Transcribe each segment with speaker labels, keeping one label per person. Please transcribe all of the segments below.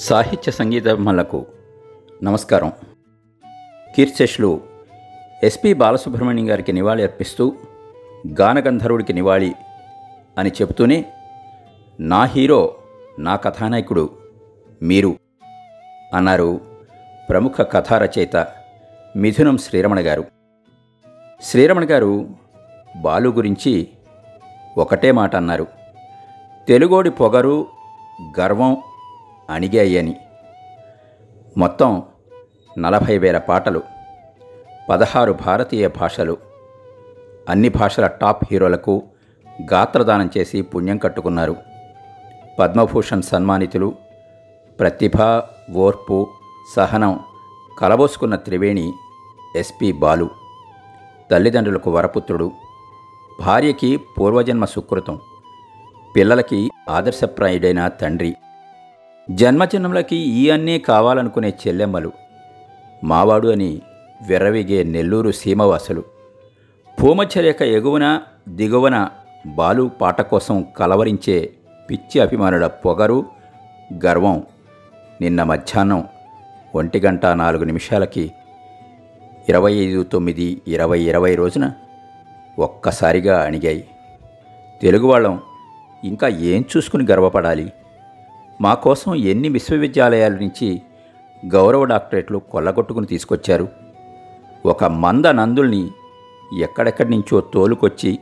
Speaker 1: సాహిత్య సంగీతములకు నమస్కారం. కీర్చెష్లు ఎస్పి బాలసుబ్రహ్మణ్యం గారికి నివాళి అర్పిస్తూ గానగంధర్వుడికి నివాళి అని చెబుతూనే నా హీరో నా కథానాయకుడు మీరు అన్నారు ప్రముఖ కథా రచయిత మిథునం శ్రీరమణ గారు. శ్రీరమణ గారు బాలు గురించి ఒకటే మాట అన్నారు. తెలుగోడి పొగరు గర్వం అణిగాయని. మొత్తం నలభై వేల పాటలు పదహారు భారతీయ భాషలు అన్ని భాషల టాప్ హీరోలకు గాత్రదానం చేసి పుణ్యం కట్టుకున్నారు. పద్మభూషణ్ సన్మానితులు ప్రతిభ ఓర్పు సహనం కలబోసుకున్న త్రివేణి ఎస్పి బాలు తల్లిదండ్రులకు వరపుత్రుడు భార్యకి పూర్వజన్మ సుకృతం పిల్లలకి ఆదర్శప్రాయుడైన తండ్రి. జన్మజన్మలకి ఈ అన్నీ కావాలనుకునే చెల్లెమ్మలు. మావాడు అని విర్రవిగే నెల్లూరు సీమవాసులు. భూమధ్యరేఖ ఎగువన దిగువన బాలు పాట కోసం కలవరించే పిచ్చి అభిమానుల పొగరు గర్వం నిన్న మధ్యాహ్నం ఒంటి గంట నాలుగు నిమిషాలకి ఇరవై ఐదు తొమ్మిది ఇరవై ఇరవై రోజున ఒక్కసారిగా అణిగాయి. తెలుగు వాళ్ళం ఇంకా ఏం చూసుకుని గర్వపడాలి? మా కోసం ఎన్ని విశ్వవిద్యాలయాల నుంచి గౌరవ డాక్టరేట్లు కొల్లగొట్టుకుని తీసుకొచ్చారు. ఒక మంద నందుల్ని ఎక్కడెక్కడి నుంచో తోలుకొచ్చి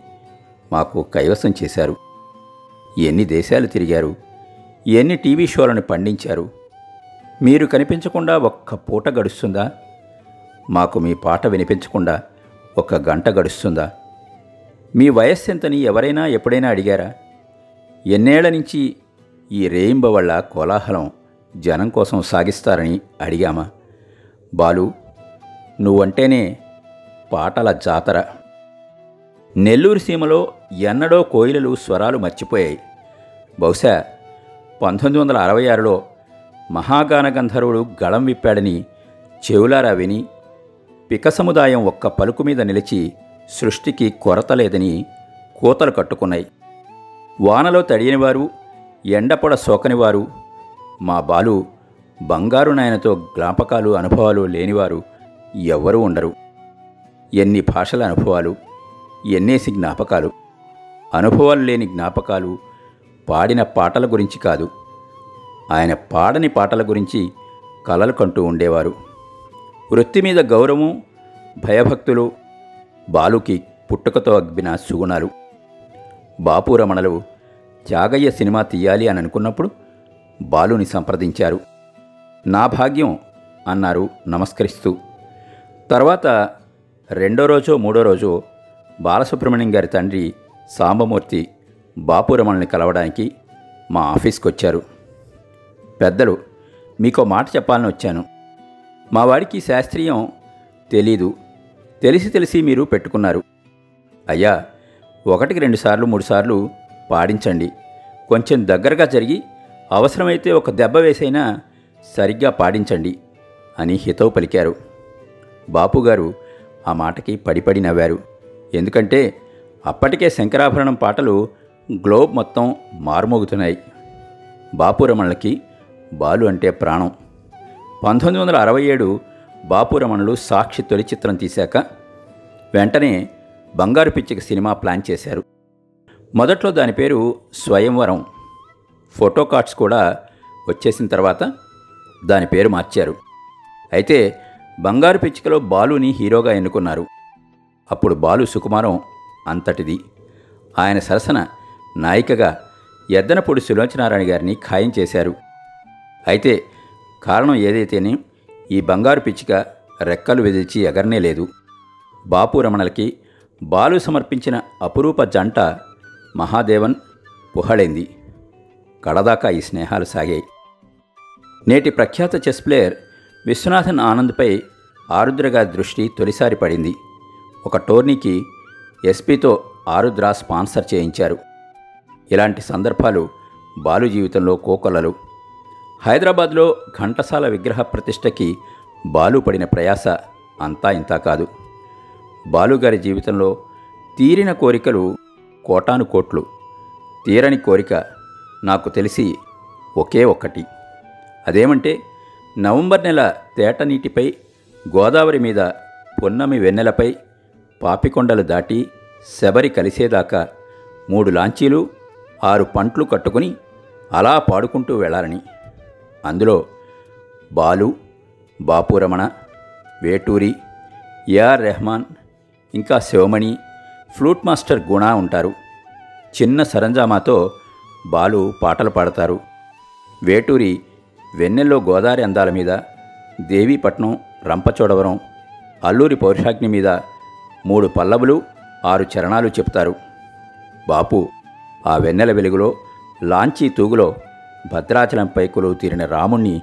Speaker 1: మాకు కైవసం చేశారు. ఎన్ని దేశాలు తిరిగారు ఎన్ని టీవీ షోలను పండించారు మీరు కనిపించకుండా ఒక్క పూట గడుస్తుందా? మాకు మీ పాట వినిపించకుండా ఒక గంట గడుస్తుందా? మీ వయస్సు ఎంతని ఎవరైనా ఎప్పుడైనా అడిగారా? ఎన్నేళ్ళ నుంచి ఈ రేయింబ వల్ల కోలాహలం జనం కోసం సాగిస్తారని అడిగామా. బాలు నువ్వంటేనే పాటల జాతర. నెల్లూరు సీమలో ఎన్నడో కోయిలలు స్వరాలు మర్చిపోయాయి. బహుశా పంతొమ్మిది వందల అరవై ఆరులో మహాగాన గంధర్వుడు గళం విప్పాడని చెవులారా విని పిక సముదాయం ఒక్క పలుకు మీద నిలిచి సృష్టికి కొరత లేదని కూతలు కట్టుకున్నాయి. వానలో తడియనివారు ఎండపొడ సోకనివారు. మా బాలు బంగారు నాయనతో జ్ఞాపకాలు అనుభవాలు లేనివారు ఎవ్వరూ ఉండరు. ఎన్ని భాషల అనుభవాలు ఎన్నేసి జ్ఞాపకాలు. అనుభవాలు లేని జ్ఞాపకాలు పాడిన పాటల గురించి కాదు. ఆయన పాడని పాటల గురించి కలలు కంటూ ఉండేవారు. వృత్తి మీద గౌరవం భయభక్తులు బాలుకి పుట్టుకతో అగ్గిన సుగుణాలు. బాపు రమణలు త్యాగయ్య సినిమా తీయాలి అని అనుకున్నప్పుడు బాలుని సంప్రదించారు. నా భాగ్యం అన్నారు నమస్కరిస్తూ. తర్వాత రెండో రోజో మూడో రోజో బాలసుబ్రహ్మణ్యం గారి తండ్రి సాంబమూర్తి బాపు కలవడానికి మా ఆఫీస్కి వచ్చారు పెద్దలు మీకో మాట చెప్పాలని వచ్చాను. మా వాడికి శాస్త్రీయం తెలీదు. తెలిసి తెలిసి మీరు పెట్టుకున్నారు. అయ్యా ఒకటికి రెండుసార్లు మూడుసార్లు పాడించండి. కొంచెం దగ్గరగా జరిగి అవసరమైతే ఒక దెబ్బ వేసైనా సరిగ్గా పాడించండి అని హితవు పలికారు. బాపుగారు ఆ మాటకి పడిపడి నవ్వారు. ఎందుకంటే అప్పటికే శంకరాభరణం పాటలు గ్లోబ్ మొత్తం మారుమోగుతున్నాయి. బాపురమణులకి బాలు అంటే ప్రాణం. పంతొమ్మిది వందల అరవై ఏడు బాపురమణులు సాక్షి తొలి చిత్రం తీశాక వెంటనే బంగారు పిచ్చిక సినిమా ప్లాన్ చేశారు. మొదట్లో దాని పేరు స్వయంవరం. ఫోటో కార్డ్స్ కూడా వచ్చేసిన తర్వాత దాని పేరు మార్చారు. అయితే బంగారు పిచ్చికలో బాలుని హీరోగా ఎన్నుకున్నారు. అప్పుడు బాలు సుకుమారం అంతటిది. ఆయన సరసన నాయికగా ఎద్దనపూడి సులోచనారాయణ గారిని ఖాయం చేశారు. అయితే కారణం ఏదైతేనే ఈ బంగారు పిచ్చిక రెక్కలు విదిల్చి ఎగరనే లేదు బాపు రమణలకి బాలు సమర్పించిన అపురూప జంట మహాదేవన్ పుహళైంది. కడదాకా ఈ స్నేహాలు సాగాయి. నేటి ప్రఖ్యాత చెస్ ప్లేయర్ విశ్వనాథన్ ఆనంద్పై ఆరుద్ర గారి దృష్టి తొలిసారి పడింది. ఒక టోర్నీకి ఎస్పీతో ఆరుద్ర స్పాన్సర్ చేయించారు. ఇలాంటి సందర్భాలు బాలు జీవితంలో కోకొల్లలు. హైదరాబాద్లో ఘంటసాల విగ్రహ ప్రతిష్టకి బాలు పడిన ప్రయాస అంతా ఇంతా కాదు. బాలుగారి జీవితంలో తీరిన కోరికలు కోటాను కోట్లు. తీరని కోరిక నాకు తెలిసి ఒకే ఒక్కటి. అదేమంటే నవంబర్ నెల తేట నీటిపై గోదావరి మీద పొన్నమి వెన్నెలపై పాపికొండలు దాటి శబరి కలిసేదాకా మూడు లాంచీలు ఆరు పంట్లు కట్టుకుని అలా పాడుకుంటూ వెళ్ళాలని అందులో బాలు బాపురమణ వేటూరి ఏఆర్ రెహమాన్ ఇంకా శివమణి ఫ్లూట్ మాస్టర్ గుణ ఉంటారు. చిన్న సరంజామాతో బాలు పాటలు పాడతారు. వేటూరి వెన్నెల్లో గోదావరి అందాల మీద దేవీపట్నం రంపచోడవరం అల్లూరి పౌరుషాగ్ని మీద మూడు పల్లవులు ఆరు చరణాలు చెప్తారు. బాపు ఆ వెన్నెల వెలుగులో లాంచీ తూగులో భద్రాచలంపై కొలువు తీరిన రాముణ్ణి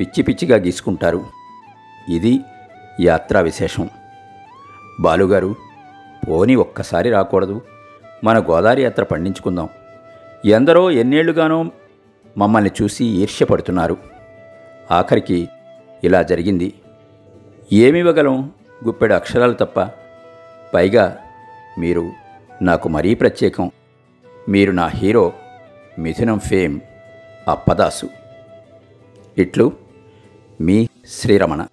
Speaker 1: పిచ్చి పిచ్చిగా గీసుకుంటారు. ఇది యాత్రా విశేషం. బాలుగారు ఓని ఒక్కసారి రాకూడదు. మన గోదావరి యాత్ర పండించుకుందాం. ఎందరో ఎన్నేళ్ళుగానో మమ్మల్ని చూసి ఈర్ష్యపడుతున్నారు. ఆఖరికి ఇలా జరిగింది. ఏమివ్వగలం గుప్పెడు అక్షరాలు తప్ప. పైగా మీరు నాకు మరీ ప్రత్యేకం. మీరు నా హీరో మిథునం ఫేమ్ అప్పదాసు. ఇట్లు మీ శ్రీరమణ.